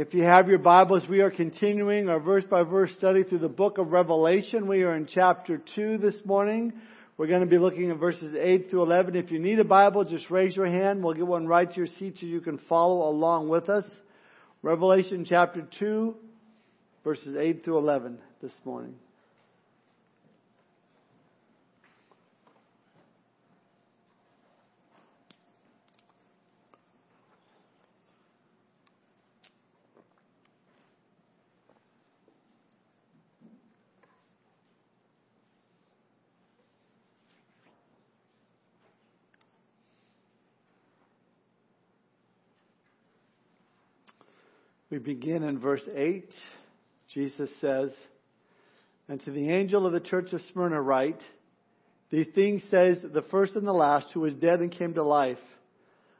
If you have your Bibles, we are continuing our verse by verse study through the book of Revelation. We are in chapter 2 this morning. We're going to be looking at verses 8 through 11. If you need a Bible, just raise your hand. We'll get one right to your seat so you can follow along with us. Revelation chapter 2, verses 8 through 11 this morning. We begin in verse 8. Jesus says, And to the angel of the church of Smyrna write, These things says the first and the last, who was dead and came to life.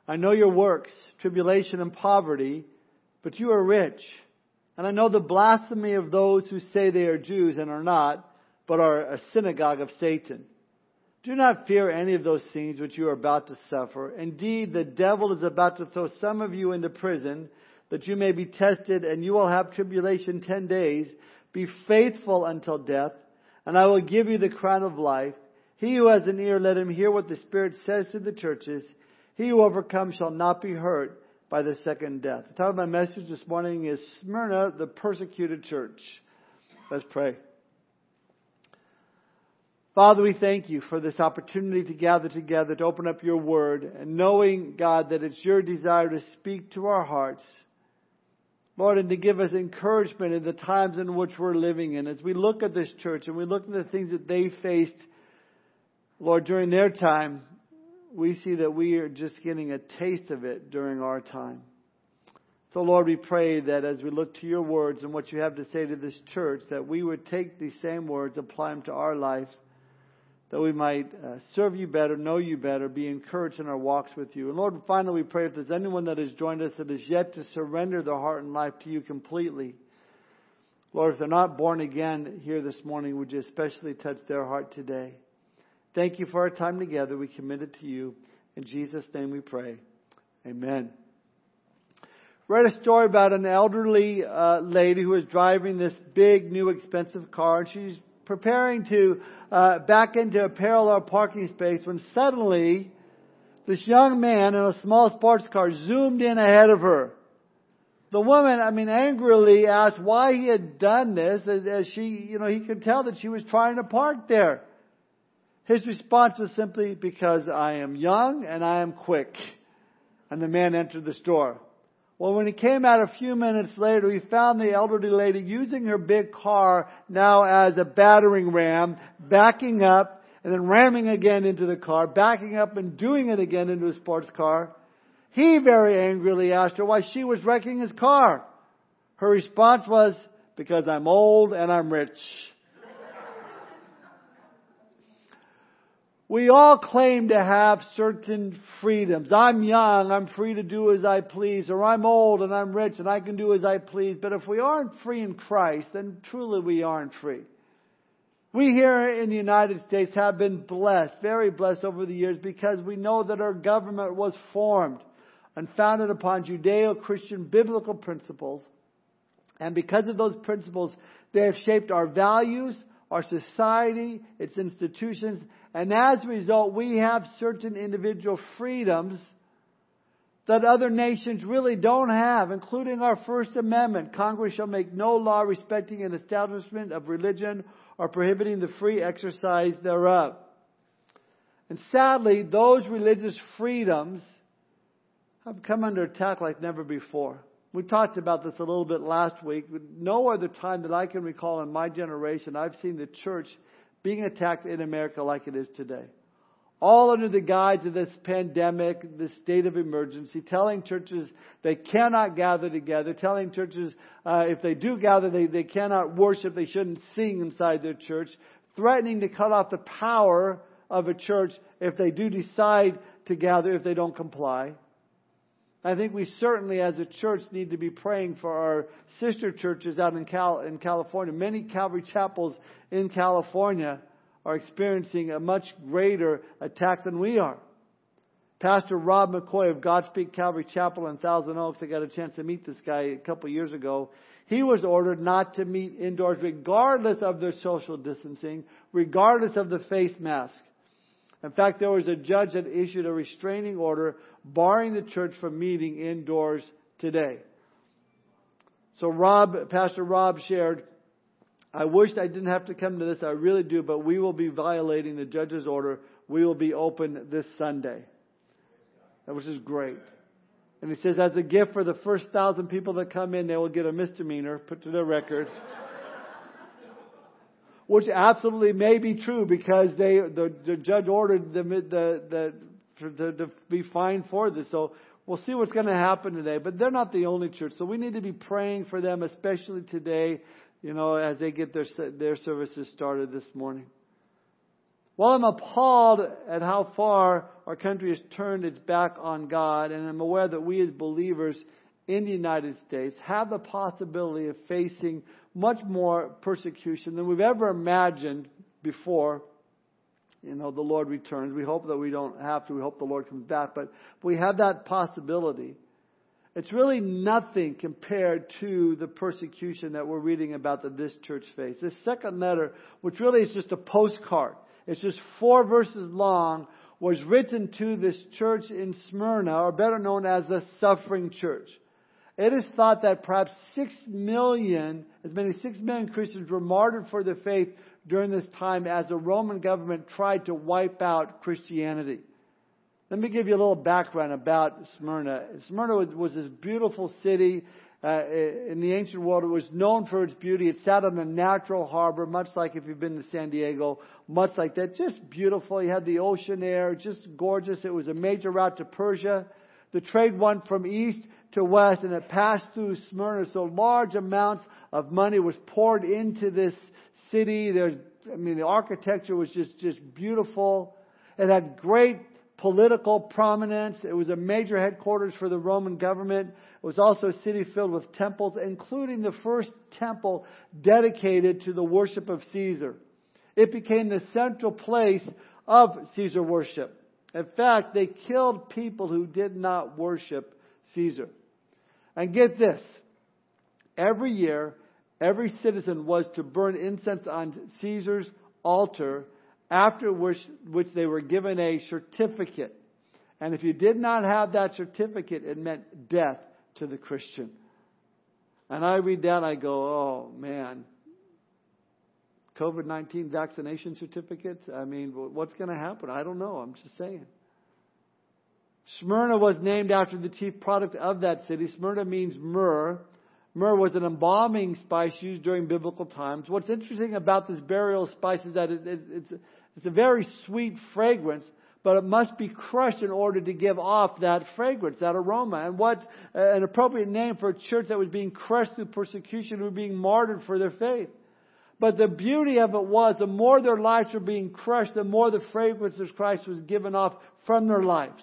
I know your works, tribulation and poverty, but you are rich. And I know the blasphemy of those who say they are Jews and are not, but are a synagogue of Satan. Do not fear any of those things which you are about to suffer. Indeed, the devil is about to throw some of you into prison that you may be tested, and you will have tribulation ten days. Be faithful until death, and I will give you the crown of life. He who has an ear, let him hear what the Spirit says to the churches. He who overcomes shall not be hurt by the second death. The title of my message this morning is Smyrna, the persecuted church. Let's pray. Father, we thank you for this opportunity to gather together to open up your word and knowing, God, that it's your desire to speak to our hearts. Lord, and to give us encouragement in the times in which we're living in. As we look at this church and we look at the things that they faced, Lord, during their time, we see that we are just getting a taste of it during our time. So, Lord, we pray that as we look to your words and what you have to say to this church, that we would take these same words, apply them to our life, that we might uh, serve you better, know you better, be encouraged in our walks with you. And Lord, finally, we pray if there's anyone that has joined us that is yet to surrender their heart and life to you completely, Lord, if they're not born again here this morning, would you especially touch their heart today? Thank you for our time together. We commit it to you. In Jesus' name we pray. Amen. Read a story about an elderly uh, lady who was driving this big, new, expensive car, and she's preparing to uh, back into a parallel parking space when suddenly this young man in a small sports car zoomed in ahead of her. The woman, I mean, angrily asked why he had done this, as, as she, you know, he could tell that she was trying to park there. His response was simply, because I am young and I am quick. And the man entered the store. Well, when he came out a few minutes later, he found the elderly lady using her big car now as a battering ram, backing up and then ramming again into the car, backing up and doing it again into a sports car. He very angrily asked her why she was wrecking his car. Her response was, because I'm old and I'm rich. We all claim to have certain freedoms. I'm young, I'm free to do as I please, or I'm old and I'm rich and I can do as I please. But if we aren't free in Christ, then truly we aren't free. We here in the United States have been blessed, very blessed over the years because we know that our government was formed and founded upon Judeo-Christian biblical principles. And because of those principles, they have shaped our values, our society, its institutions, and as a result, we have certain individual freedoms that other nations really don't have, including our First Amendment. Congress shall make no law respecting an establishment of religion or prohibiting the free exercise thereof. And sadly, those religious freedoms have come under attack like never before. We talked about this a little bit last week. No other time that I can recall in my generation I've seen the church being attacked in America like it is today. All under the guise of this pandemic, this state of emergency, telling churches they cannot gather together, telling churches uh, if they do gather, they, they cannot worship, they shouldn't sing inside their church, threatening to cut off the power of a church if they do decide to gather, if they don't comply. I think we certainly, as a church, need to be praying for our sister churches out in, Cal- in California. Many Calvary chapels in California are experiencing a much greater attack than we are. Pastor Rob McCoy of Godspeak Calvary Chapel in Thousand Oaks, I got a chance to meet this guy a couple of years ago. He was ordered not to meet indoors regardless of their social distancing, regardless of the face mask. In fact, there was a judge that issued a restraining order barring the church from meeting indoors today. So Rob, Pastor Rob shared, I wish I didn't have to come to this, I really do, but we will be violating the judge's order. We will be open this Sunday That which is great. And he says, as a gift for the first thousand people that come in, they will get a misdemeanor put to their record. Which absolutely may be true because they, the, the judge ordered the, the, the, to, to be fined for this. So we'll see what's going to happen today. But they're not the only church. So we need to be praying for them, especially today, you know, as they get their, their services started this morning. Well, I'm appalled at how far our country has turned its back on God, and I'm aware that we as believers in the United States have the possibility of facing much more persecution than we've ever imagined before. You know, the Lord returns. We hope that we don't have to. We hope the Lord comes back, but we have that possibility. It's really nothing compared to the persecution that we're reading about that this church faced. This second letter, which really is just a postcard, it's just four verses long, was written to this church in Smyrna, or better known as the suffering church. It is thought that perhaps six million, as many as six million Christians were martyred for their faith during this time as the Roman government tried to wipe out Christianity. Let me give you a little background about Smyrna. Smyrna was this beautiful city uh, in the ancient world. It was known for its beauty. It sat on a natural harbor, much like if you've been to San Diego, much like that. Just beautiful. You had the ocean air, just gorgeous. It was a major route to Persia. The trade went from east to west and it passed through Smyrna. So large amounts of money was poured into this city. There's, I mean, the architecture was just, just beautiful. It had great political prominence. It was a major headquarters for the Roman government. It was also a city filled with temples, including the first temple dedicated to the worship of Caesar. It became the central place of Caesar worship. In fact, they killed people who did not worship Caesar. And get this every year, every citizen was to burn incense on Caesar's altar after which, which they were given a certificate. And if you did not have that certificate, it meant death to the Christian. And I read that, I go, oh man. COVID 19 vaccination certificate? I mean, what's going to happen? I don't know. I'm just saying. Smyrna was named after the chief product of that city. Smyrna means myrrh. Myrrh was an embalming spice used during biblical times. What's interesting about this burial spice is that it, it, it's, it's a very sweet fragrance, but it must be crushed in order to give off that fragrance, that aroma. And what uh, an appropriate name for a church that was being crushed through persecution, who were being martyred for their faith. But the beauty of it was, the more their lives were being crushed, the more the fragrance of Christ was given off from their lives.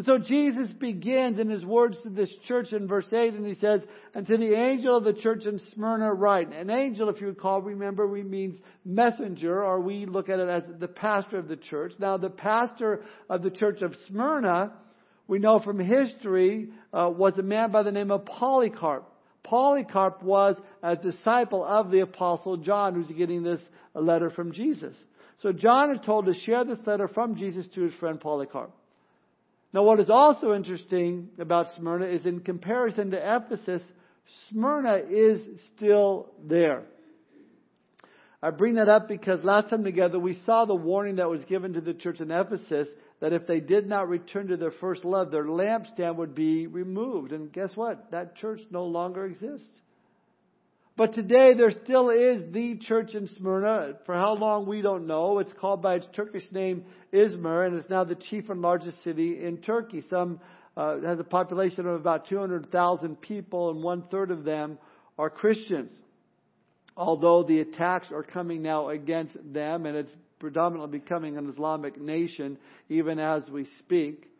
And so Jesus begins in his words to this church in verse 8, and he says, And to the angel of the church in Smyrna write. An angel, if you recall, remember, we means messenger, or we look at it as the pastor of the church. Now, the pastor of the church of Smyrna, we know from history, uh, was a man by the name of Polycarp. Polycarp was a disciple of the apostle John, who's getting this letter from Jesus. So John is told to share this letter from Jesus to his friend Polycarp. Now, what is also interesting about Smyrna is in comparison to Ephesus, Smyrna is still there. I bring that up because last time together we saw the warning that was given to the church in Ephesus that if they did not return to their first love, their lampstand would be removed. And guess what? That church no longer exists. But today there still is the church in Smyrna. For how long we don't know. It's called by its Turkish name Izmir, and it's now the chief and largest city in Turkey. Some uh, has a population of about 200,000 people, and one third of them are Christians. Although the attacks are coming now against them, and it's predominantly becoming an Islamic nation, even as we speak.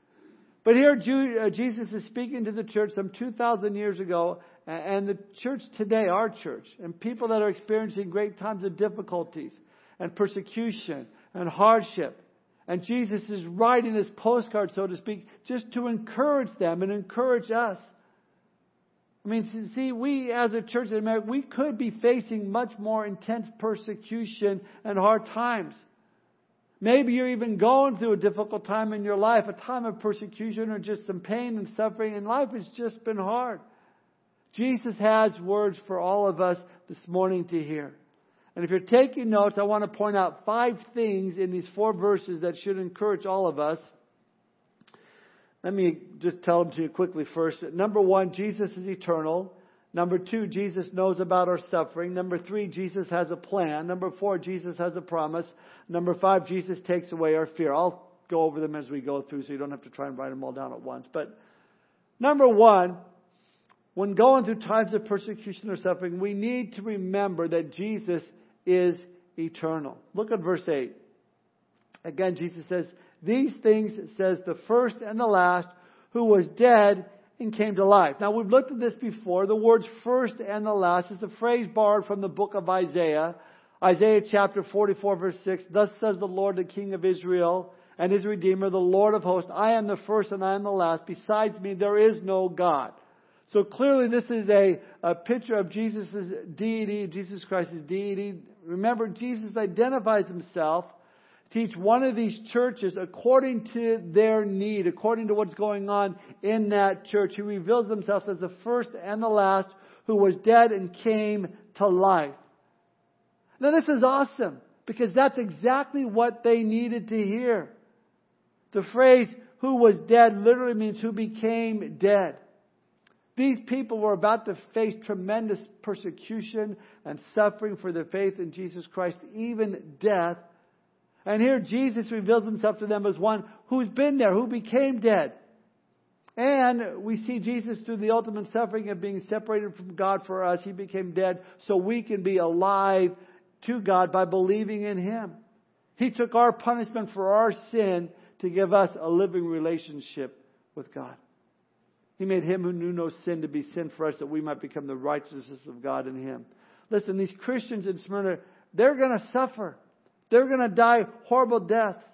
But here uh, Jesus is speaking to the church some 2,000 years ago and the church today, our church, and people that are experiencing great times of difficulties and persecution and hardship. And Jesus is writing this postcard, so to speak, just to encourage them and encourage us. I mean, see, we as a church in America, we could be facing much more intense persecution and hard times. Maybe you're even going through a difficult time in your life, a time of persecution or just some pain and suffering, and life has just been hard. Jesus has words for all of us this morning to hear. And if you're taking notes, I want to point out five things in these four verses that should encourage all of us. Let me just tell them to you quickly first. Number one, Jesus is eternal. Number two, Jesus knows about our suffering. Number three, Jesus has a plan. Number four, Jesus has a promise. Number five, Jesus takes away our fear. I'll go over them as we go through so you don't have to try and write them all down at once. But number one, when going through times of persecution or suffering, we need to remember that Jesus is eternal. Look at verse 8. Again, Jesus says, these things says the first and the last, who was dead and came to life. Now we've looked at this before. The words first and the last is a phrase borrowed from the book of Isaiah. Isaiah chapter 44 verse 6, Thus says the Lord, the King of Israel and his Redeemer, the Lord of hosts, I am the first and I am the last. Besides me, there is no God. So clearly this is a, a picture of Jesus' deity, Jesus Christ's deity. Remember, Jesus identifies himself teach one of these churches according to their need, according to what's going on in that church. He reveals himself as the first and the last who was dead and came to life. Now this is awesome because that's exactly what they needed to hear. The phrase who was dead literally means who became dead. These people were about to face tremendous persecution and suffering for their faith in Jesus Christ, even death. And here Jesus reveals himself to them as one who's been there, who became dead. And we see Jesus through the ultimate suffering of being separated from God for us. He became dead so we can be alive to God by believing in Him. He took our punishment for our sin to give us a living relationship with God. He made Him who knew no sin to be sin for us that we might become the righteousness of God in Him. Listen, these Christians in Smyrna, they're going to suffer. They're going to die horrible deaths.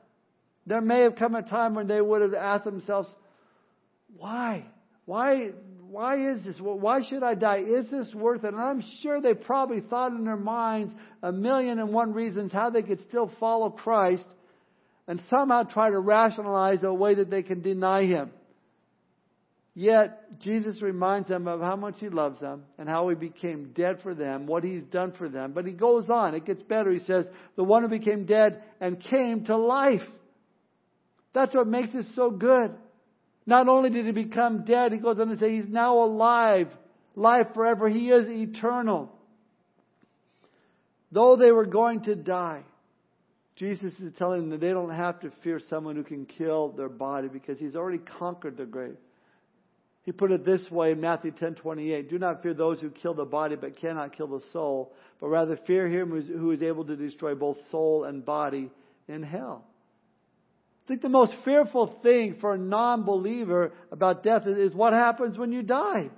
There may have come a time when they would have asked themselves, why? Why, why is this? Why should I die? Is this worth it? And I'm sure they probably thought in their minds a million and one reasons how they could still follow Christ and somehow try to rationalize a way that they can deny Him. Yet, Jesus reminds them of how much He loves them and how He became dead for them, what He's done for them. But He goes on. It gets better. He says, the one who became dead and came to life. That's what makes it so good. Not only did He become dead, He goes on to say He's now alive, life forever. He is eternal. Though they were going to die, Jesus is telling them that they don't have to fear someone who can kill their body because He's already conquered the grave. He put it this way in Matthew 10:28, "Do not fear those who kill the body but cannot kill the soul, but rather fear him who is able to destroy both soul and body in hell." I think the most fearful thing for a non-believer about death is what happens when you die.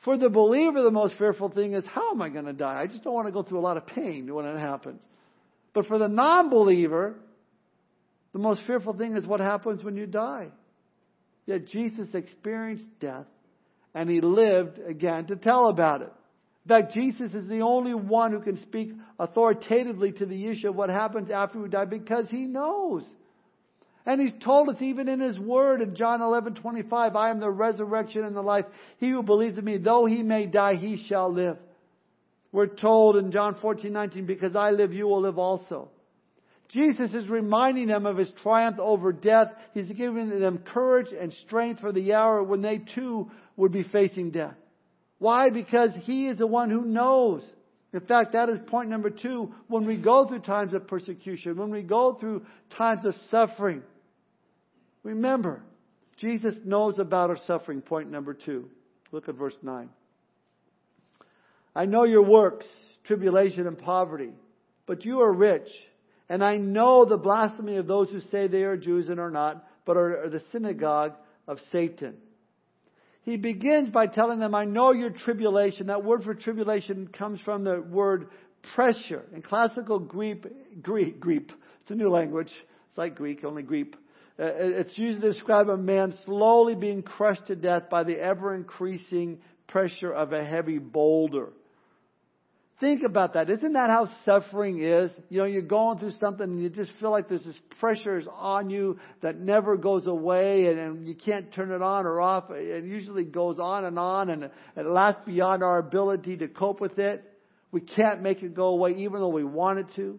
For the believer, the most fearful thing is, how am I going to die? I just don't want to go through a lot of pain when it happens. But for the non-believer, the most fearful thing is what happens when you die. Yet Jesus experienced death and he lived again to tell about it. In fact, Jesus is the only one who can speak authoritatively to the issue of what happens after we die because he knows. And he's told us even in his word in John 11:25, I am the resurrection and the life. He who believes in me, though he may die, he shall live. We're told in John 14:19, because I live, you will live also. Jesus is reminding them of his triumph over death. He's giving them courage and strength for the hour when they too would be facing death. Why? Because he is the one who knows. In fact, that is point number two. When we go through times of persecution, when we go through times of suffering, remember, Jesus knows about our suffering. Point number two. Look at verse 9. I know your works, tribulation and poverty, but you are rich. And I know the blasphemy of those who say they are Jews and are not, but are, the synagogue of Satan. He begins by telling them, I know your tribulation. That word for tribulation comes from the word pressure. In classical Greek, Greek, Greek, it's a new language, It's like Greek, only Greek. Uh, it's used to describe a man slowly being crushed to death by the ever increasing pressure of a heavy boulder. Think about that. Isn't that how suffering is? You know, you're going through something and you just feel like there's this pressure is on you that never goes away and, and you can't turn it on or off. It usually goes on and on and it lasts beyond our ability to cope with it. We can't make it go away even though we want it to.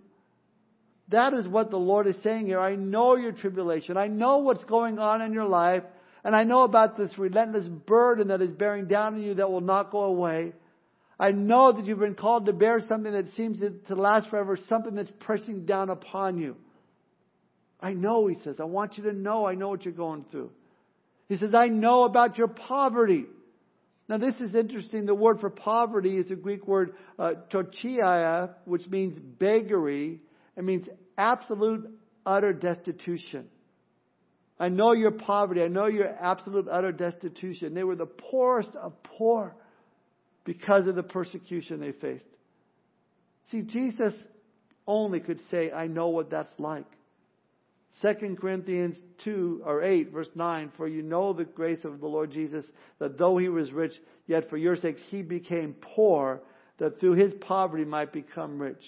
That is what the Lord is saying here. I know your tribulation. I know what's going on in your life. And I know about this relentless burden that is bearing down on you that will not go away. I know that you've been called to bear something that seems to last forever, something that's pressing down upon you. I know, he says. I want you to know I know what you're going through. He says, I know about your poverty. Now, this is interesting. The word for poverty is a Greek word, uh, which means beggary. It means absolute, utter destitution. I know your poverty. I know your absolute, utter destitution. They were the poorest of poor because of the persecution they faced. See, Jesus only could say, I know what that's like. 2 Corinthians 2 or 8 verse 9, for you know the grace of the Lord Jesus, that though he was rich, yet for your sakes he became poor, that through his poverty might become rich.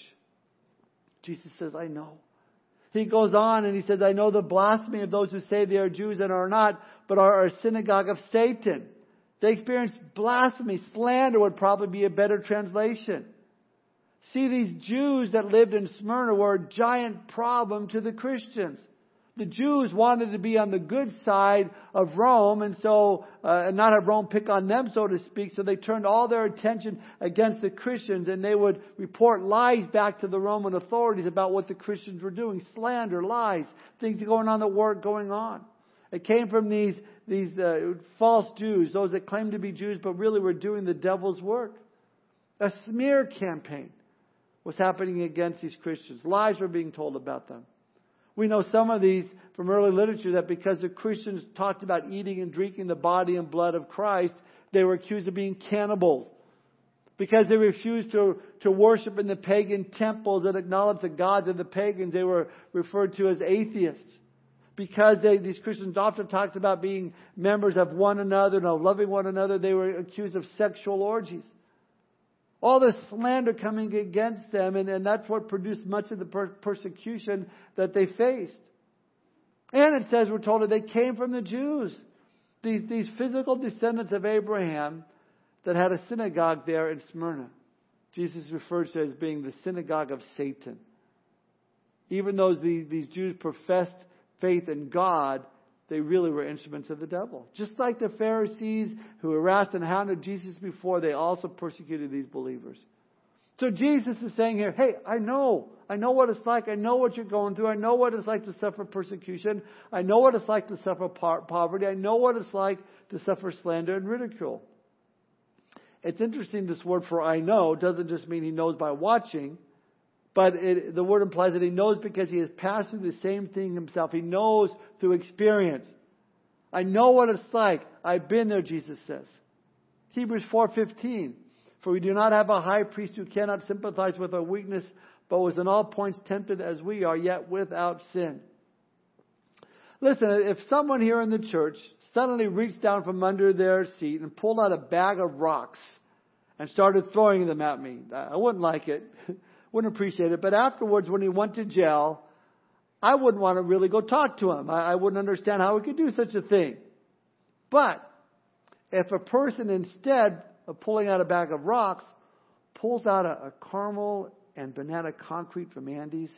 Jesus says, I know. He goes on and he says, I know the blasphemy of those who say they are Jews and are not, but are a synagogue of Satan. They experienced blasphemy. Slander would probably be a better translation. See, these Jews that lived in Smyrna were a giant problem to the Christians. The Jews wanted to be on the good side of Rome and so, uh, and not have Rome pick on them, so to speak. So they turned all their attention against the Christians and they would report lies back to the Roman authorities about what the Christians were doing. Slander, lies, things going on that weren't going on. It came from these these uh, false Jews, those that claimed to be Jews but really were doing the devil's work. A smear campaign was happening against these Christians. Lies were being told about them. We know some of these from early literature that because the Christians talked about eating and drinking the body and blood of Christ, they were accused of being cannibals. Because they refused to, to worship in the pagan temples and acknowledged the gods of the pagans, they were referred to as atheists because they, these Christians often talked about being members of one another and of loving one another, they were accused of sexual orgies. All this slander coming against them, and, and that's what produced much of the per- persecution that they faced. And it says, we're told that they came from the Jews. These, these physical descendants of Abraham that had a synagogue there in Smyrna. Jesus refers to as being the synagogue of Satan. Even though these, these Jews professed faith in God, they really were instruments of the devil. Just like the Pharisees who harassed and hounded Jesus before, they also persecuted these believers. So Jesus is saying here, hey, I know. I know what it's like. I know what you're going through. I know what it's like to suffer persecution. I know what it's like to suffer poverty. I know what it's like to suffer slander and ridicule. It's interesting this word for I know doesn't just mean he knows by watching. But it, the word implies that he knows because he has passed through the same thing himself. He knows through experience. I know what it's like. I've been there, Jesus says. Hebrews 4.15. For we do not have a high priest who cannot sympathize with our weakness, but was in all points tempted as we are, yet without sin. Listen, if someone here in the church suddenly reached down from under their seat and pulled out a bag of rocks and started throwing them at me, I wouldn't like it. wouldn't appreciate it. But afterwards, when he went to jail, I wouldn't want to really go talk to him. I, I wouldn't understand how he could do such a thing. But if a person instead of pulling out a bag of rocks pulls out a, a caramel and banana concrete from Andy's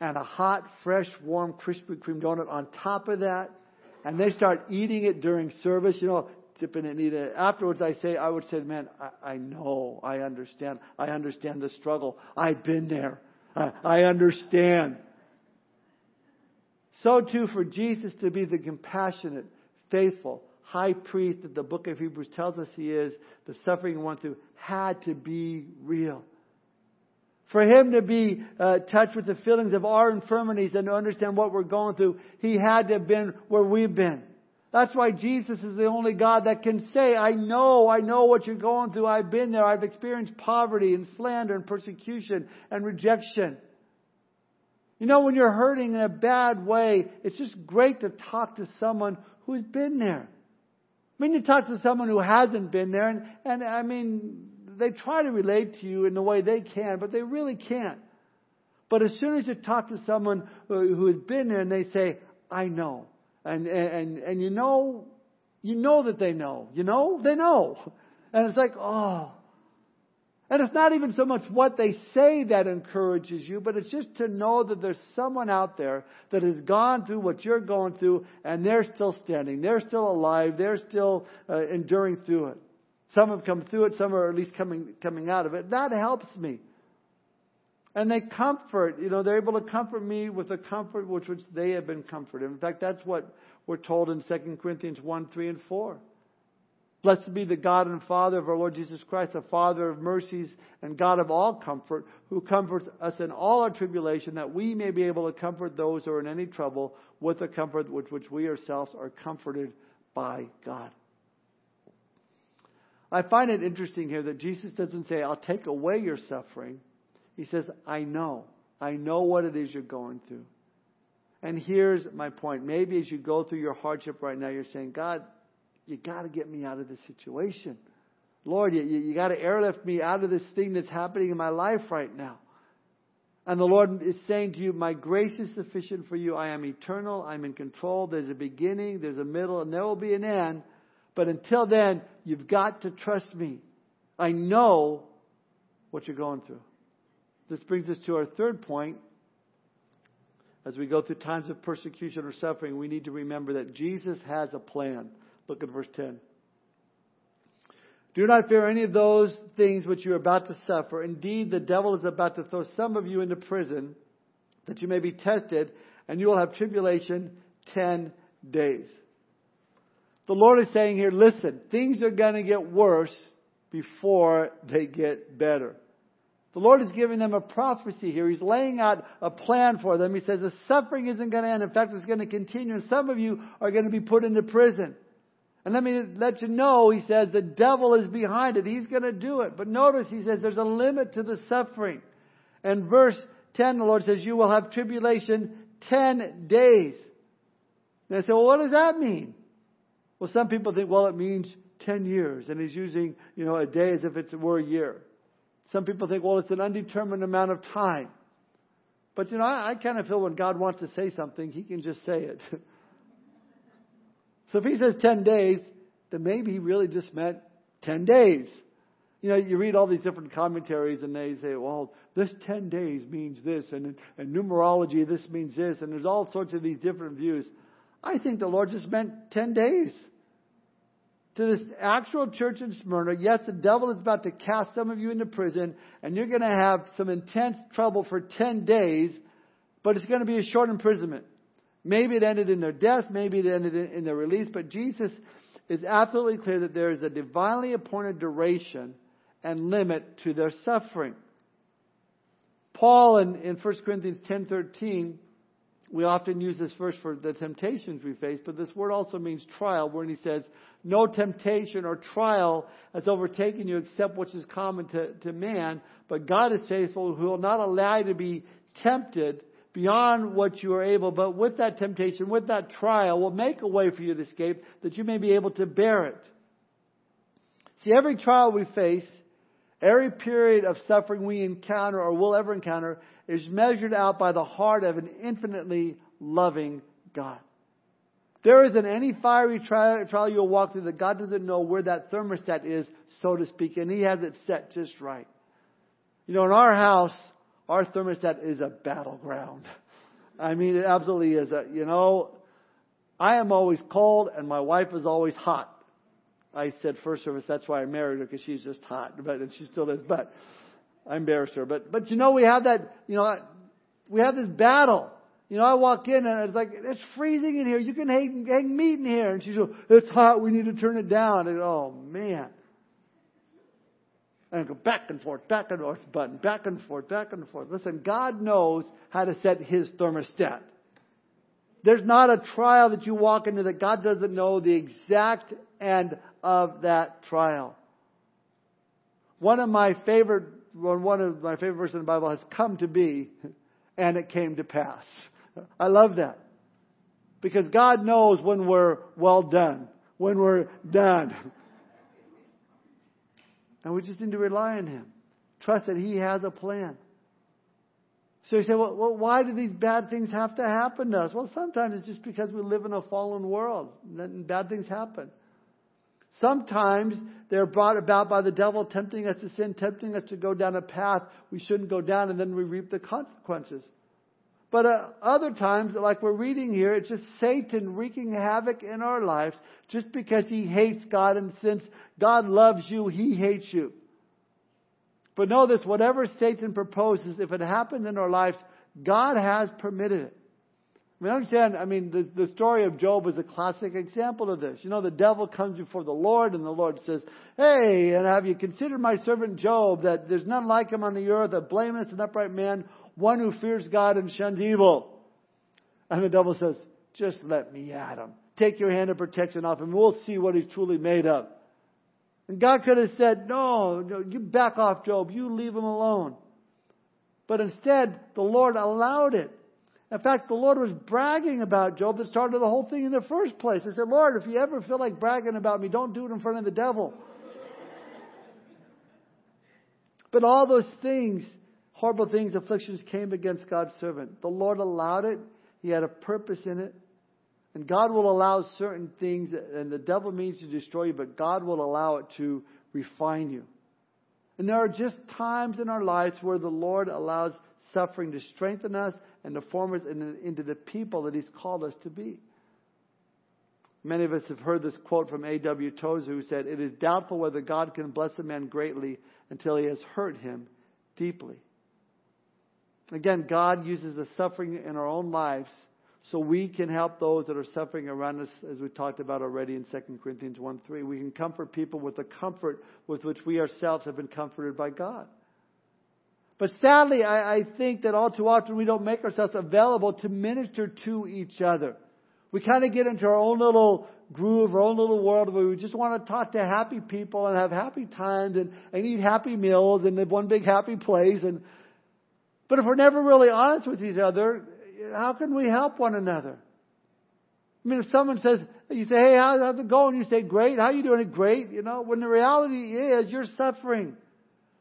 and a hot, fresh, warm Krispy Kreme donut on top of that, and they start eating it during service, you know, dipping and eating it. Afterwards, I say, I would say, man, I, I know, I understand. I understand the struggle. I've been there. I, I understand. So too for Jesus to be the compassionate, faithful, high priest that the book of Hebrews tells us he is, the suffering he went through had to be real. For him to be uh, touched with the feelings of our infirmities and to understand what we're going through, he had to have been where we've been. That's why Jesus is the only God that can say, I know, I know what you're going through. I've been there. I've experienced poverty and slander and persecution and rejection. You know, when you're hurting in a bad way, it's just great to talk to someone who's been there. I mean, you talk to someone who hasn't been there, and, and I mean, they try to relate to you in the way they can, but they really can't. But as soon as you talk to someone uh, who, who has been there and they say, I know. And, and, and you know, you know that they know. You know? They know. And it's like, oh, and it's not even so much what they say that encourages you, but it's just to know that there's someone out there that has gone through what you're going through and they're still standing. They're still alive. They're still uh, enduring through it. Some have come through it. Some are at least coming, coming out of it. That helps me. And they comfort, you know, they're able to comfort me with the comfort which, which they have been comforted. In fact, that's what we're told in 2 Corinthians 1, 3, and 4. Blessed be the God and Father of our Lord Jesus Christ, the Father of mercies and God of all comfort, who comforts us in all our tribulation, that we may be able to comfort those who are in any trouble with the comfort with which we ourselves are comforted by God. I find it interesting here that Jesus doesn't say, I'll take away your suffering. He says, I know. I know what it is you're going through. And here's my point. Maybe as you go through your hardship right now, you're saying, God, you got to get me out of this situation. Lord, you, you got to airlift me out of this thing that's happening in my life right now. And the Lord is saying to you, My grace is sufficient for you. I am eternal. I'm in control. There's a beginning, there's a middle, and there will be an end. But until then, you've got to trust me. I know what you're going through. This brings us to our third point. As we go through times of persecution or suffering, we need to remember that Jesus has a plan. Look at verse 10. Do not fear any of those things which you are about to suffer. Indeed, the devil is about to throw some of you into prison that you may be tested, and you will have tribulation 10 days. The Lord is saying here, listen, things are going to get worse before they get better. The Lord is giving them a prophecy here. He's laying out a plan for them. He says the suffering isn't going to end. In fact, it's going to continue. And some of you are going to be put into prison. And let me let you know, he says, the devil is behind it. He's going to do it. But notice he says there's a limit to the suffering. And verse 10, the Lord says, you will have tribulation 10 days. And I say, well, what does that mean? Well, some people think, well, it means 10 years. And he's using, you know, a day as if it were a year. Some people think, well, it's an undetermined amount of time. But, you know, I, I kind of feel when God wants to say something, he can just say it. So if he says 10 days, then maybe he really just meant 10 days. You know, you read all these different commentaries and they say, well, this 10 days means this, and in numerology, this means this, and there's all sorts of these different views. I think the Lord just meant 10 days. To this actual church in Smyrna, yes, the devil is about to cast some of you into prison, and you're going to have some intense trouble for 10 days, but it's going to be a short imprisonment. Maybe it ended in their death, maybe it ended in their release, but Jesus is absolutely clear that there is a divinely appointed duration and limit to their suffering. Paul in, in 1 Corinthians 10:13, we often use this verse for the temptations we face, but this word also means trial, when he says, No temptation or trial has overtaken you except which is common to, to man, but God is faithful, who will not allow you to be tempted beyond what you are able, but with that temptation, with that trial, will make a way for you to escape that you may be able to bear it. See, every trial we face, every period of suffering we encounter or will ever encounter is measured out by the heart of an infinitely loving God. There isn't any fiery trial, you'll walk through that God doesn't know where that thermostat is, so to speak, and He has it set just right. You know, in our house, our thermostat is a battleground. I mean, it absolutely is. A, you know, I am always cold and my wife is always hot. I said first service, that's why I married her because she's just hot, but and she still is. But I embarrassed her. But but you know, we have that. You know, we have this battle. You know, I walk in and it's like it's freezing in here. You can hang, hang meat in here, and she's like, "It's hot. We need to turn it down." And oh man, and I go back and forth, back and forth, button, back and forth, back and forth. Listen, God knows how to set His thermostat. There's not a trial that you walk into that God doesn't know the exact end of that trial. One of my favorite, one of my favorite verses in the Bible has come to be, and it came to pass. I love that. Because God knows when we're well done, when we're done. And we just need to rely on Him. Trust that He has a plan. So you say, well, well, why do these bad things have to happen to us? Well, sometimes it's just because we live in a fallen world and bad things happen. Sometimes they're brought about by the devil tempting us to sin, tempting us to go down a path we shouldn't go down, and then we reap the consequences. But uh, other times, like we're reading here, it's just Satan wreaking havoc in our lives just because he hates God, and since God loves you, he hates you. But know this, whatever Satan proposes, if it happens in our lives, God has permitted it. I mean, understand, I mean, the, the story of Job is a classic example of this. You know, the devil comes before the Lord and the Lord says, Hey, and have you considered my servant Job, that there's none like him on the earth, a blameless and upright man, one who fears God and shuns evil? And the devil says, Just let me at him. Take your hand of protection off him. We'll see what he's truly made of. And God could have said, no, no, you back off, Job. You leave him alone. But instead, the Lord allowed it. In fact, the Lord was bragging about Job that started the whole thing in the first place. He said, Lord, if you ever feel like bragging about me, don't do it in front of the devil. but all those things, horrible things, afflictions came against God's servant. The Lord allowed it. He had a purpose in it. And God will allow certain things, and the devil means to destroy you, but God will allow it to refine you. And there are just times in our lives where the Lord allows suffering to strengthen us and to form us into the people that He's called us to be. Many of us have heard this quote from A.W. Tozer who said, It is doubtful whether God can bless a man greatly until he has hurt him deeply. Again, God uses the suffering in our own lives so we can help those that are suffering around us, as we talked about already in 2 Corinthians 1 3. We can comfort people with the comfort with which we ourselves have been comforted by God. But sadly, I, I think that all too often we don't make ourselves available to minister to each other. We kind of get into our own little groove, our own little world where we just want to talk to happy people and have happy times and, and eat happy meals and live one big happy place. And, but if we're never really honest with each other, how can we help one another? I mean, if someone says, you say, hey, how's it going? You say, great. How are you doing? Great. You know, when the reality is you're suffering.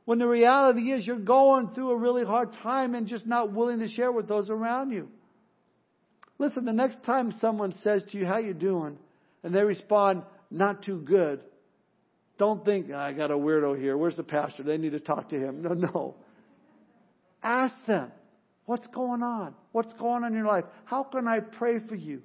When the reality is you're going through a really hard time and just not willing to share with those around you. Listen, the next time someone says to you, how you doing? And they respond, not too good. Don't think, I got a weirdo here. Where's the pastor? They need to talk to him. No, no. Ask them. What's going on? What's going on in your life? How can I pray for you?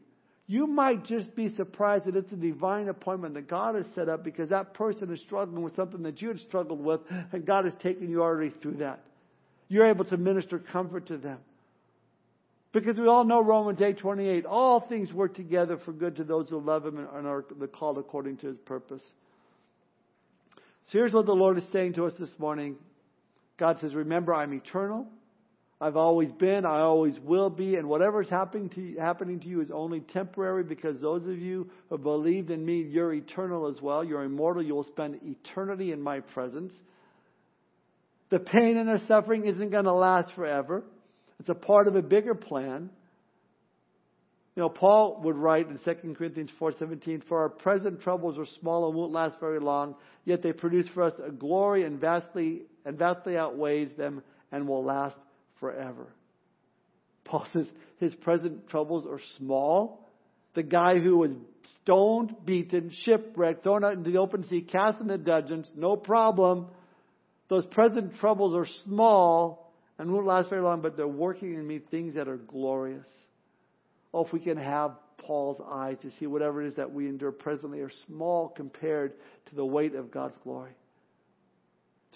You might just be surprised that it's a divine appointment that God has set up because that person is struggling with something that you had struggled with, and God has taken you already through that. You're able to minister comfort to them. Because we all know Romans 8 28, all things work together for good to those who love Him and are called according to His purpose. So here's what the Lord is saying to us this morning God says, Remember, I'm eternal. I've always been, I always will be, and whatever's happening to, you, happening to you is only temporary because those of you who believed in me, you're eternal as well. You're immortal. You will spend eternity in my presence. The pain and the suffering isn't going to last forever. It's a part of a bigger plan. You know, Paul would write in 2 Corinthians 4:17, "For our present troubles are small and won't last very long, yet they produce for us a glory and vastly and vastly outweighs them and will last forever. Paul says his present troubles are small. The guy who was stoned, beaten, shipwrecked, thrown out into the open sea, cast in the dungeons, no problem. Those present troubles are small and won't last very long, but they're working in me things that are glorious. Oh, if we can have Paul's eyes to see whatever it is that we endure presently are small compared to the weight of God's glory.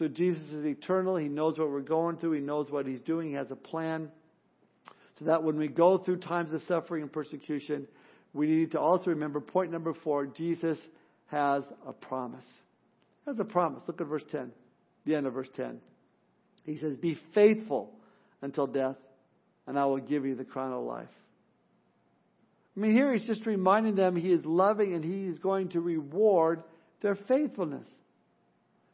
So Jesus is eternal. He knows what we're going through. He knows what He's doing. He has a plan. So that when we go through times of suffering and persecution, we need to also remember point number four Jesus has a promise. Has a promise. Look at verse 10, the end of verse 10. He says, Be faithful until death, and I will give you the crown of life. I mean, here he's just reminding them he is loving and he is going to reward their faithfulness.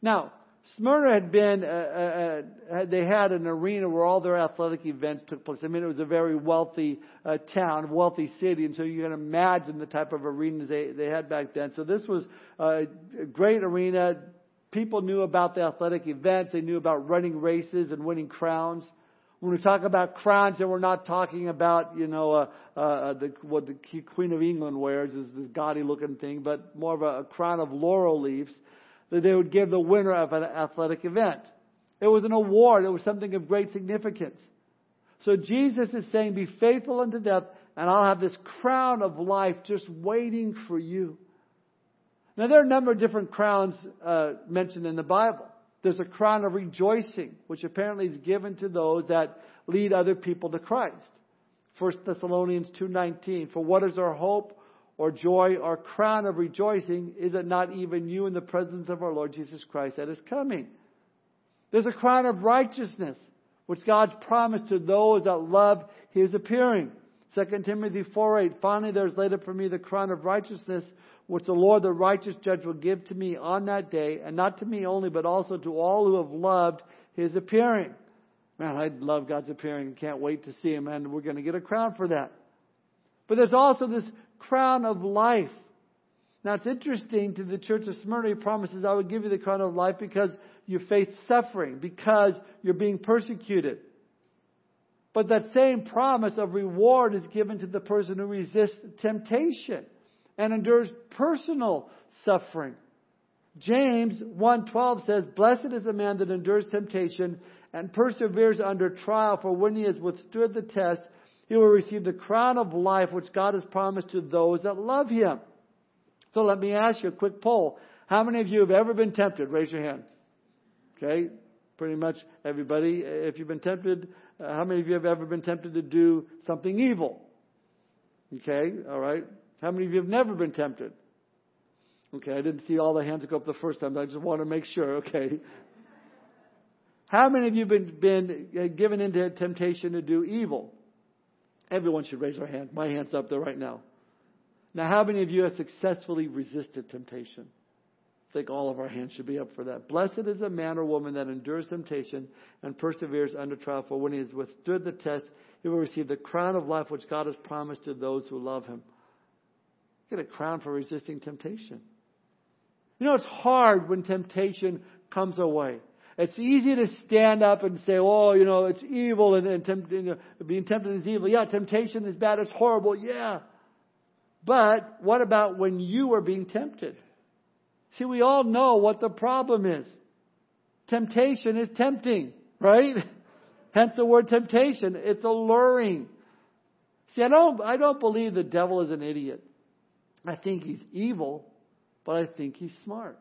Now, Smyrna had been, uh, uh, uh, they had an arena where all their athletic events took place. I mean, it was a very wealthy uh, town, wealthy city, and so you can imagine the type of arenas they, they had back then. So this was a great arena. People knew about the athletic events. They knew about running races and winning crowns. When we talk about crowns, then we're not talking about, you know, uh, uh, the, what the Queen of England wears is this gaudy looking thing, but more of a, a crown of laurel leaves that they would give the winner of an athletic event. It was an award. It was something of great significance. So Jesus is saying, be faithful unto death, and I'll have this crown of life just waiting for you. Now there are a number of different crowns uh, mentioned in the Bible. There's a crown of rejoicing, which apparently is given to those that lead other people to Christ. 1 Thessalonians 2.19, for what is our hope or joy or crown of rejoicing, is it not even you in the presence of our Lord Jesus Christ that is coming? There's a crown of righteousness, which God's promised to those that love His appearing. 2 Timothy 4 8, finally there is laid up for me the crown of righteousness, which the Lord the righteous judge will give to me on that day, and not to me only, but also to all who have loved His appearing. Man, I love God's appearing and can't wait to see Him, and we're going to get a crown for that. But there's also this crown of life. Now it's interesting to the church of Smyrna, he promises, I will give you the crown of life because you face suffering, because you're being persecuted. But that same promise of reward is given to the person who resists temptation and endures personal suffering. James 1:12 says, "Blessed is the man that endures temptation and perseveres under trial, for when he has withstood the test, he will receive the crown of life which God has promised to those that love him. So let me ask you a quick poll. How many of you have ever been tempted? Raise your hand. Okay, pretty much everybody. If you've been tempted, uh, how many of you have ever been tempted to do something evil? Okay, all right. How many of you have never been tempted? Okay, I didn't see all the hands go up the first time. I just want to make sure. Okay. How many of you have been, been uh, given into temptation to do evil? Everyone should raise their hand. My hand's up there right now. Now, how many of you have successfully resisted temptation? I think all of our hands should be up for that. Blessed is a man or woman that endures temptation and perseveres under trial, for when he has withstood the test, he will receive the crown of life which God has promised to those who love him. Get a crown for resisting temptation. You know, it's hard when temptation comes our way. It's easy to stand up and say, oh, you know, it's evil and, and tempt, you know, being tempted is evil. Yeah, temptation is bad. It's horrible. Yeah. But what about when you are being tempted? See, we all know what the problem is. Temptation is tempting, right? Hence the word temptation. It's alluring. See, I don't, I don't believe the devil is an idiot. I think he's evil, but I think he's smart.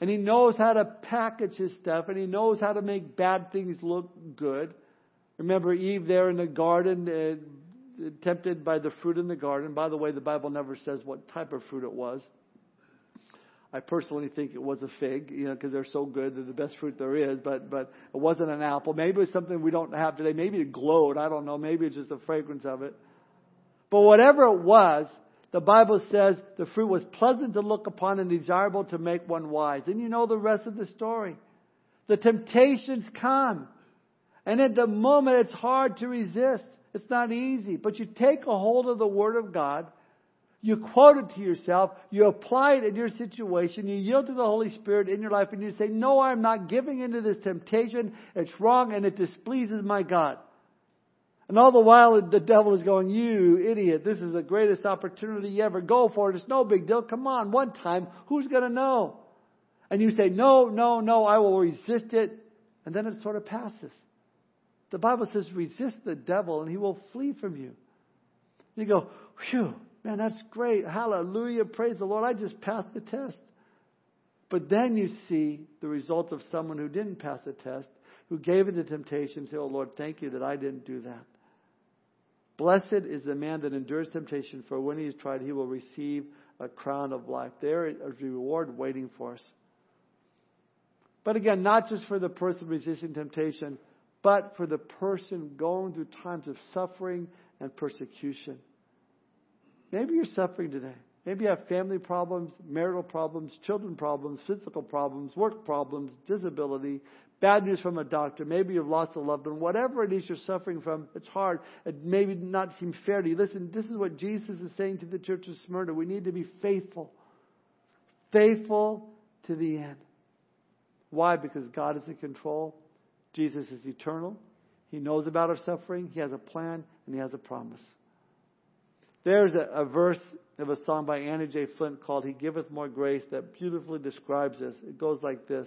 And he knows how to package his stuff and he knows how to make bad things look good. Remember Eve there in the garden, uh, tempted by the fruit in the garden. By the way, the Bible never says what type of fruit it was. I personally think it was a fig, you know, because they're so good. They're the best fruit there is, but, but it wasn't an apple. Maybe it was something we don't have today. Maybe it glowed. I don't know. Maybe it's just the fragrance of it. But whatever it was, the Bible says the fruit was pleasant to look upon and desirable to make one wise. And you know the rest of the story. The temptations come. And at the moment it's hard to resist. It's not easy. But you take a hold of the Word of God. You quote it to yourself. You apply it in your situation. You yield to the Holy Spirit in your life and you say, no, I'm not giving into this temptation. It's wrong and it displeases my God. And all the while the devil is going, you idiot, this is the greatest opportunity you ever go for it. It's no big deal. Come on, one time, who's going to know? And you say, no, no, no, I will resist it. And then it sort of passes. The Bible says, resist the devil and he will flee from you. You go, Phew, man, that's great. Hallelujah. Praise the Lord. I just passed the test. But then you see the result of someone who didn't pass the test, who gave in to temptation, say, Oh Lord, thank you that I didn't do that. Blessed is the man that endures temptation, for when he is tried, he will receive a crown of life. There is a reward waiting for us. But again, not just for the person resisting temptation, but for the person going through times of suffering and persecution. Maybe you're suffering today. Maybe you have family problems, marital problems, children problems, physical problems, work problems, disability, bad news from a doctor. Maybe you've lost a loved one. Whatever it is you're suffering from, it's hard. It maybe not seem fair to you. Listen, this is what Jesus is saying to the church of Smyrna. We need to be faithful. Faithful to the end. Why? Because God is in control. Jesus is eternal. He knows about our suffering. He has a plan and He has a promise. There's a, a verse of a song by Annie J. Flint called He Giveth More Grace that beautifully describes this. It goes like this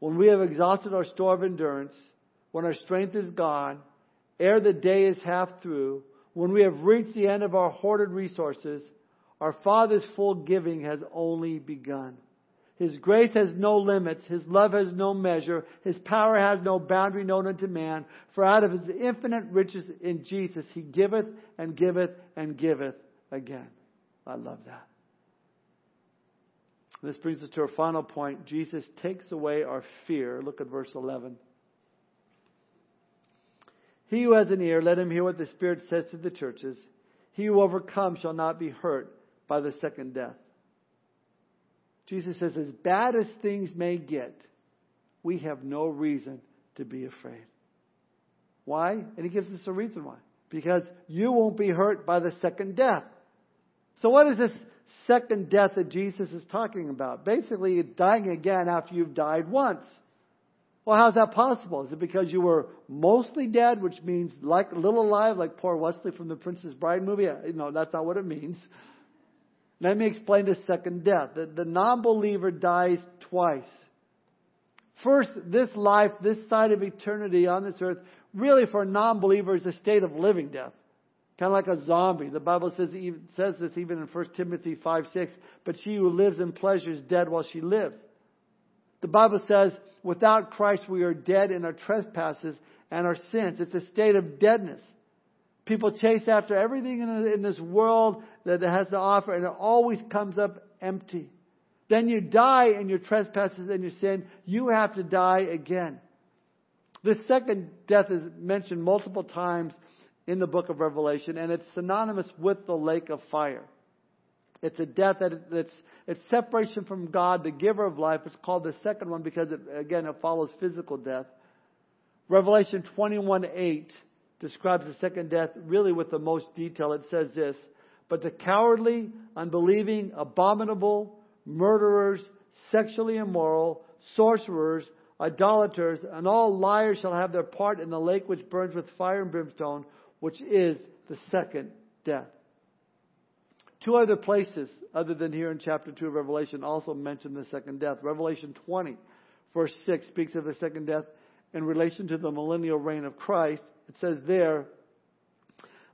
When we have exhausted our store of endurance, when our strength is gone, ere the day is half through, when we have reached the end of our hoarded resources, our Father's full giving has only begun. His grace has no limits. His love has no measure. His power has no boundary known unto man. For out of his infinite riches in Jesus, he giveth and giveth and giveth again. I love that. This brings us to our final point. Jesus takes away our fear. Look at verse 11. He who has an ear, let him hear what the Spirit says to the churches. He who overcomes shall not be hurt by the second death. Jesus says, as bad as things may get, we have no reason to be afraid. Why? And he gives us a reason why. Because you won't be hurt by the second death. So what is this second death that Jesus is talking about? Basically, it's dying again after you've died once. Well, how's that possible? Is it because you were mostly dead, which means like little alive, like poor Wesley from the Princess Bride movie? Uh, no, that's not what it means. Let me explain the second death. The, the non-believer dies twice. First, this life, this side of eternity on this earth, really for a non-believer is a state of living death. Kind of like a zombie. The Bible says, says this even in 1 Timothy 5, 6. But she who lives in pleasure is dead while she lives. The Bible says, without Christ we are dead in our trespasses and our sins. It's a state of deadness. People chase after everything in, in this world that it has to offer, and it always comes up empty. Then you die in your trespasses and your sin. You have to die again. This second death is mentioned multiple times in the book of Revelation, and it's synonymous with the lake of fire. It's a death that it's, it's separation from God, the giver of life. It's called the second one because it, again, it follows physical death. Revelation 21 8 describes the second death really with the most detail. It says this, but the cowardly, unbelieving, abominable, murderers, sexually immoral, sorcerers, idolaters, and all liars shall have their part in the lake which burns with fire and brimstone, which is the second death. Two other places, other than here in chapter 2 of Revelation, also mention the second death. Revelation 20, verse 6, speaks of the second death in relation to the millennial reign of Christ. It says there,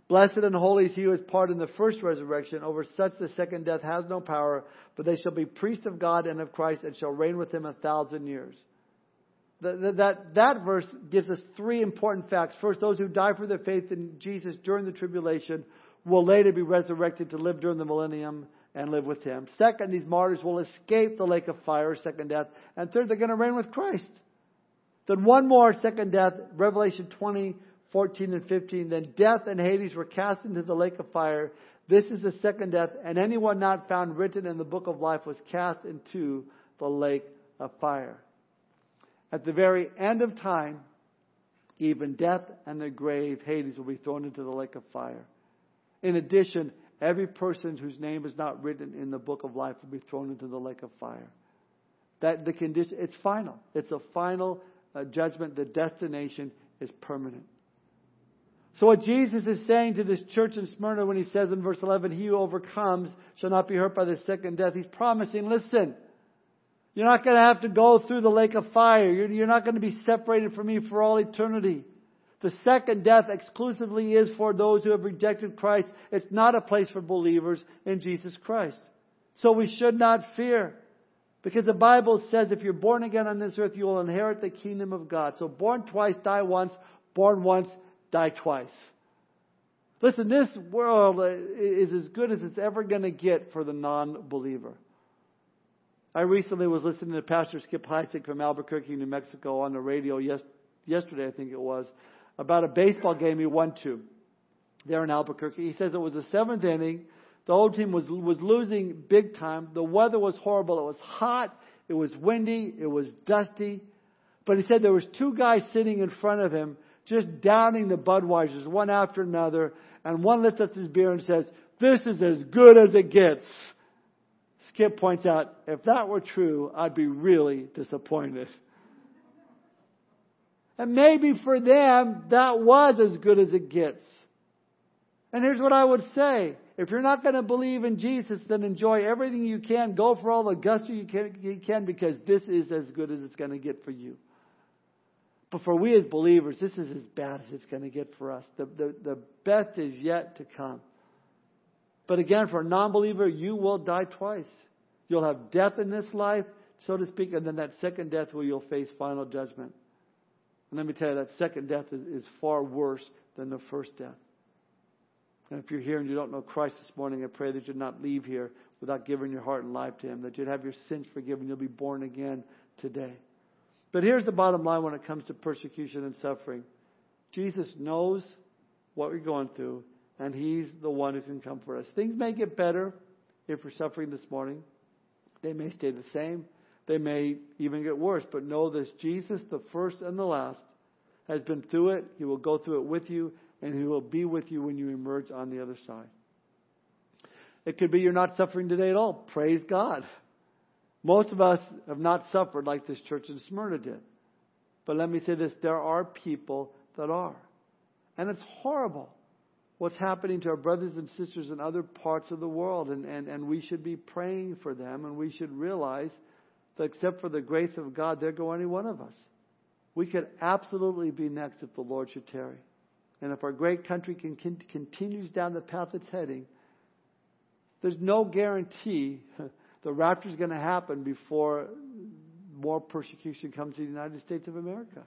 Blessed and holy is he who is part in the first resurrection. Over such the second death has no power, but they shall be priests of God and of Christ and shall reign with him a thousand years. That, that, that verse gives us three important facts. First, those who die for their faith in Jesus during the tribulation will later be resurrected to live during the millennium and live with him. Second, these martyrs will escape the lake of fire, second death. And third, they're going to reign with Christ. Then one more second death, Revelation 20, 14 and 15. Then death and Hades were cast into the lake of fire. This is the second death, and anyone not found written in the book of life was cast into the lake of fire. At the very end of time, even death and the grave, Hades, will be thrown into the lake of fire. In addition, every person whose name is not written in the book of life will be thrown into the lake of fire. That the condition, it's final. It's a final uh, judgment. The destination is permanent. So what Jesus is saying to this church in Smyrna when he says in verse 11, he who overcomes shall not be hurt by the second death, he's promising, listen, you're not going to have to go through the lake of fire. You're, you're not going to be separated from me for all eternity. The second death exclusively is for those who have rejected Christ. It's not a place for believers in Jesus Christ. So we should not fear. Because the Bible says if you're born again on this earth, you will inherit the kingdom of God. So born twice, die once. Born once, die twice. Listen, this world is as good as it's ever going to get for the non-believer. I recently was listening to Pastor Skip Heitzig from Albuquerque, New Mexico on the radio yes, yesterday, I think it was, about a baseball game he went to there in Albuquerque. He says it was the seventh inning. The old team was, was losing big time. The weather was horrible. It was hot. It was windy. It was dusty. But he said there was two guys sitting in front of him just downing the Budweisers one after another. And one lifts up his beer and says, this is as good as it gets. Skip points out, if that were true, I'd be really disappointed. And maybe for them, that was as good as it gets. And here's what I would say. If you're not going to believe in Jesus, then enjoy everything you can. Go for all the gusto you can, you can because this is as good as it's going to get for you. But for we as believers, this is as bad as it's going to get for us. The, the, the best is yet to come. But again, for a non believer, you will die twice. You'll have death in this life, so to speak, and then that second death where you'll face final judgment. And let me tell you, that second death is, is far worse than the first death. And if you're here and you don't know Christ this morning, I pray that you'd not leave here without giving your heart and life to Him, that you'd have your sins forgiven, you'll be born again today. But here's the bottom line when it comes to persecution and suffering Jesus knows what we're going through, and He's the one who can comfort us. Things may get better if we're suffering this morning, they may stay the same. They may even get worse. But know this Jesus, the first and the last, has been through it. He will go through it with you, and He will be with you when you emerge on the other side. It could be you're not suffering today at all. Praise God. Most of us have not suffered like this church in Smyrna did. But let me say this there are people that are. And it's horrible what's happening to our brothers and sisters in other parts of the world. And, and, and we should be praying for them, and we should realize that except for the grace of God, there go any one of us. We could absolutely be next if the Lord should tarry. And if our great country can, can, continues down the path it's heading, there's no guarantee the rapture is going to happen before more persecution comes to the United States of America.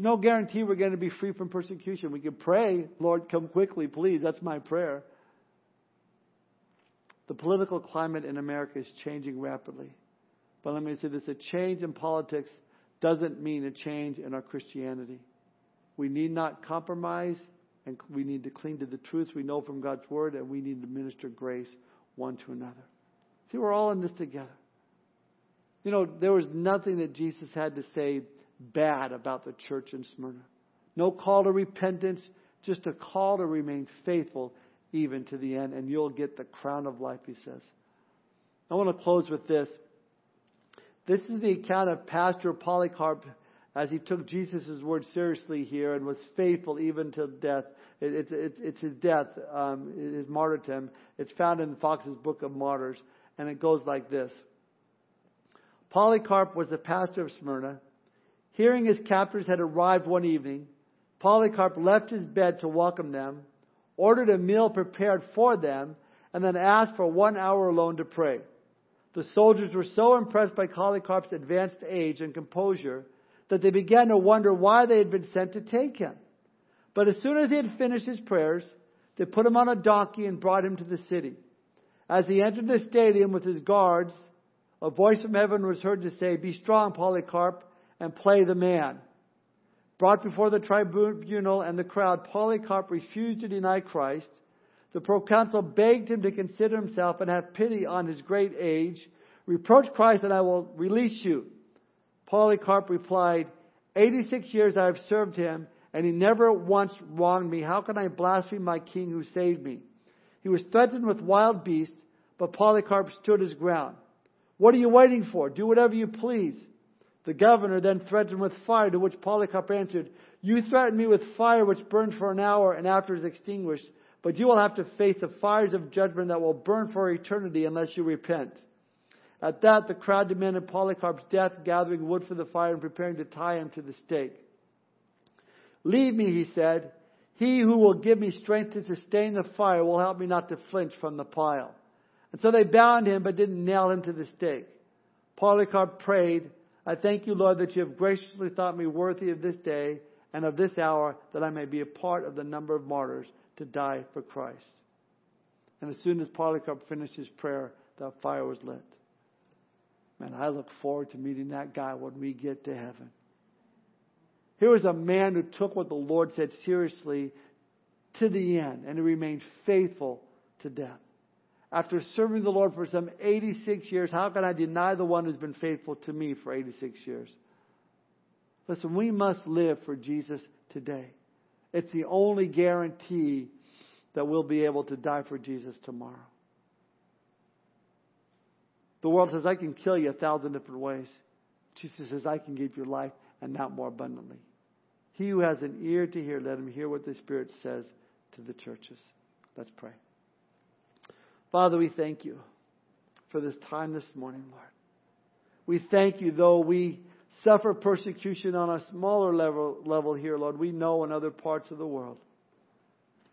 No guarantee we're going to be free from persecution. We can pray, Lord, come quickly, please. That's my prayer. The political climate in America is changing rapidly. But let me say this a change in politics doesn't mean a change in our Christianity. We need not compromise, and we need to cling to the truth we know from God's Word, and we need to minister grace one to another. See, we're all in this together. You know, there was nothing that Jesus had to say bad about the church in Smyrna. No call to repentance, just a call to remain faithful even to the end, and you'll get the crown of life, he says. I want to close with this. This is the account of Pastor Polycarp as he took Jesus' word seriously here and was faithful even to death. It, it, it, it's his death, um, his martyrdom. It's found in Fox's Book of Martyrs, and it goes like this. Polycarp was the pastor of Smyrna. Hearing his captors had arrived one evening, Polycarp left his bed to welcome them, ordered a meal prepared for them, and then asked for one hour alone to pray. The soldiers were so impressed by Polycarp's advanced age and composure that they began to wonder why they had been sent to take him. But as soon as he had finished his prayers, they put him on a donkey and brought him to the city. As he entered the stadium with his guards, a voice from heaven was heard to say, Be strong, Polycarp, and play the man. Brought before the tribunal and the crowd, Polycarp refused to deny Christ the proconsul begged him to consider himself and have pity on his great age. Reproach Christ and I will release you. Polycarp replied, 86 years I have served him and he never once wronged me. How can I blaspheme my king who saved me? He was threatened with wild beasts, but Polycarp stood his ground. What are you waiting for? Do whatever you please. The governor then threatened with fire, to which Polycarp answered, You threaten me with fire which burns for an hour and after is extinguished but you will have to face the fires of judgment that will burn for eternity unless you repent. At that, the crowd demanded Polycarp's death, gathering wood for the fire and preparing to tie him to the stake. Leave me, he said. He who will give me strength to sustain the fire will help me not to flinch from the pile. And so they bound him, but didn't nail him to the stake. Polycarp prayed, I thank you, Lord, that you have graciously thought me worthy of this day and of this hour, that I may be a part of the number of martyrs to die for Christ. And as soon as Polycarp finished his prayer, the fire was lit. Man, I look forward to meeting that guy when we get to heaven. Here was a man who took what the Lord said seriously to the end and he remained faithful to death. After serving the Lord for some 86 years, how can I deny the one who's been faithful to me for 86 years? Listen, we must live for Jesus today. It's the only guarantee that we'll be able to die for Jesus tomorrow. The world says, I can kill you a thousand different ways. Jesus says, I can give you life and not more abundantly. He who has an ear to hear, let him hear what the Spirit says to the churches. Let's pray. Father, we thank you for this time this morning, Lord. We thank you, though we suffer persecution on a smaller level, level here, Lord, we know in other parts of the world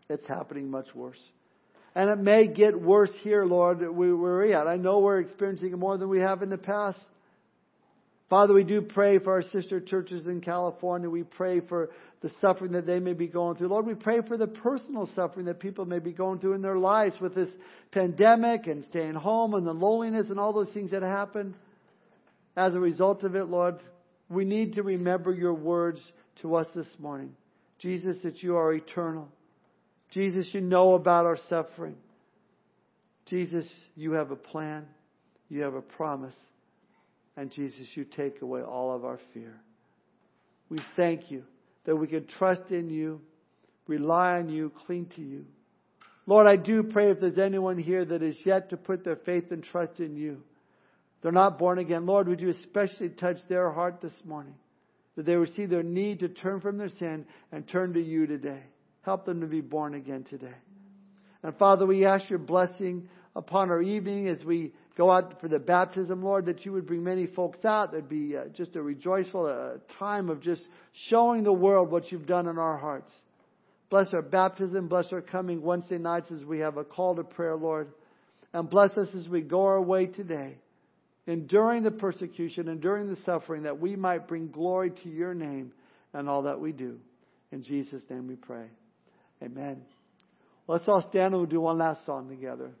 it's happening much worse. And it may get worse here, Lord, where we're at. I know we're experiencing it more than we have in the past. Father, we do pray for our sister churches in California. We pray for the suffering that they may be going through. Lord, we pray for the personal suffering that people may be going through in their lives with this pandemic and staying home and the loneliness and all those things that happen. As a result of it, Lord, we need to remember your words to us this morning. Jesus, that you are eternal. Jesus, you know about our suffering. Jesus, you have a plan. You have a promise. And Jesus, you take away all of our fear. We thank you that we can trust in you, rely on you, cling to you. Lord, I do pray if there's anyone here that is yet to put their faith and trust in you, they're not born again. Lord, would you especially touch their heart this morning? That they would see their need to turn from their sin and turn to you today. Help them to be born again today. And Father, we ask your blessing upon our evening as we go out for the baptism, Lord, that you would bring many folks out. There'd be uh, just a rejoiceful uh, time of just showing the world what you've done in our hearts. Bless our baptism. Bless our coming Wednesday nights as we have a call to prayer, Lord. And bless us as we go our way today enduring the persecution, enduring the suffering, that we might bring glory to your name and all that we do. In Jesus' name we pray. Amen. Let's all stand and we'll do one last song together.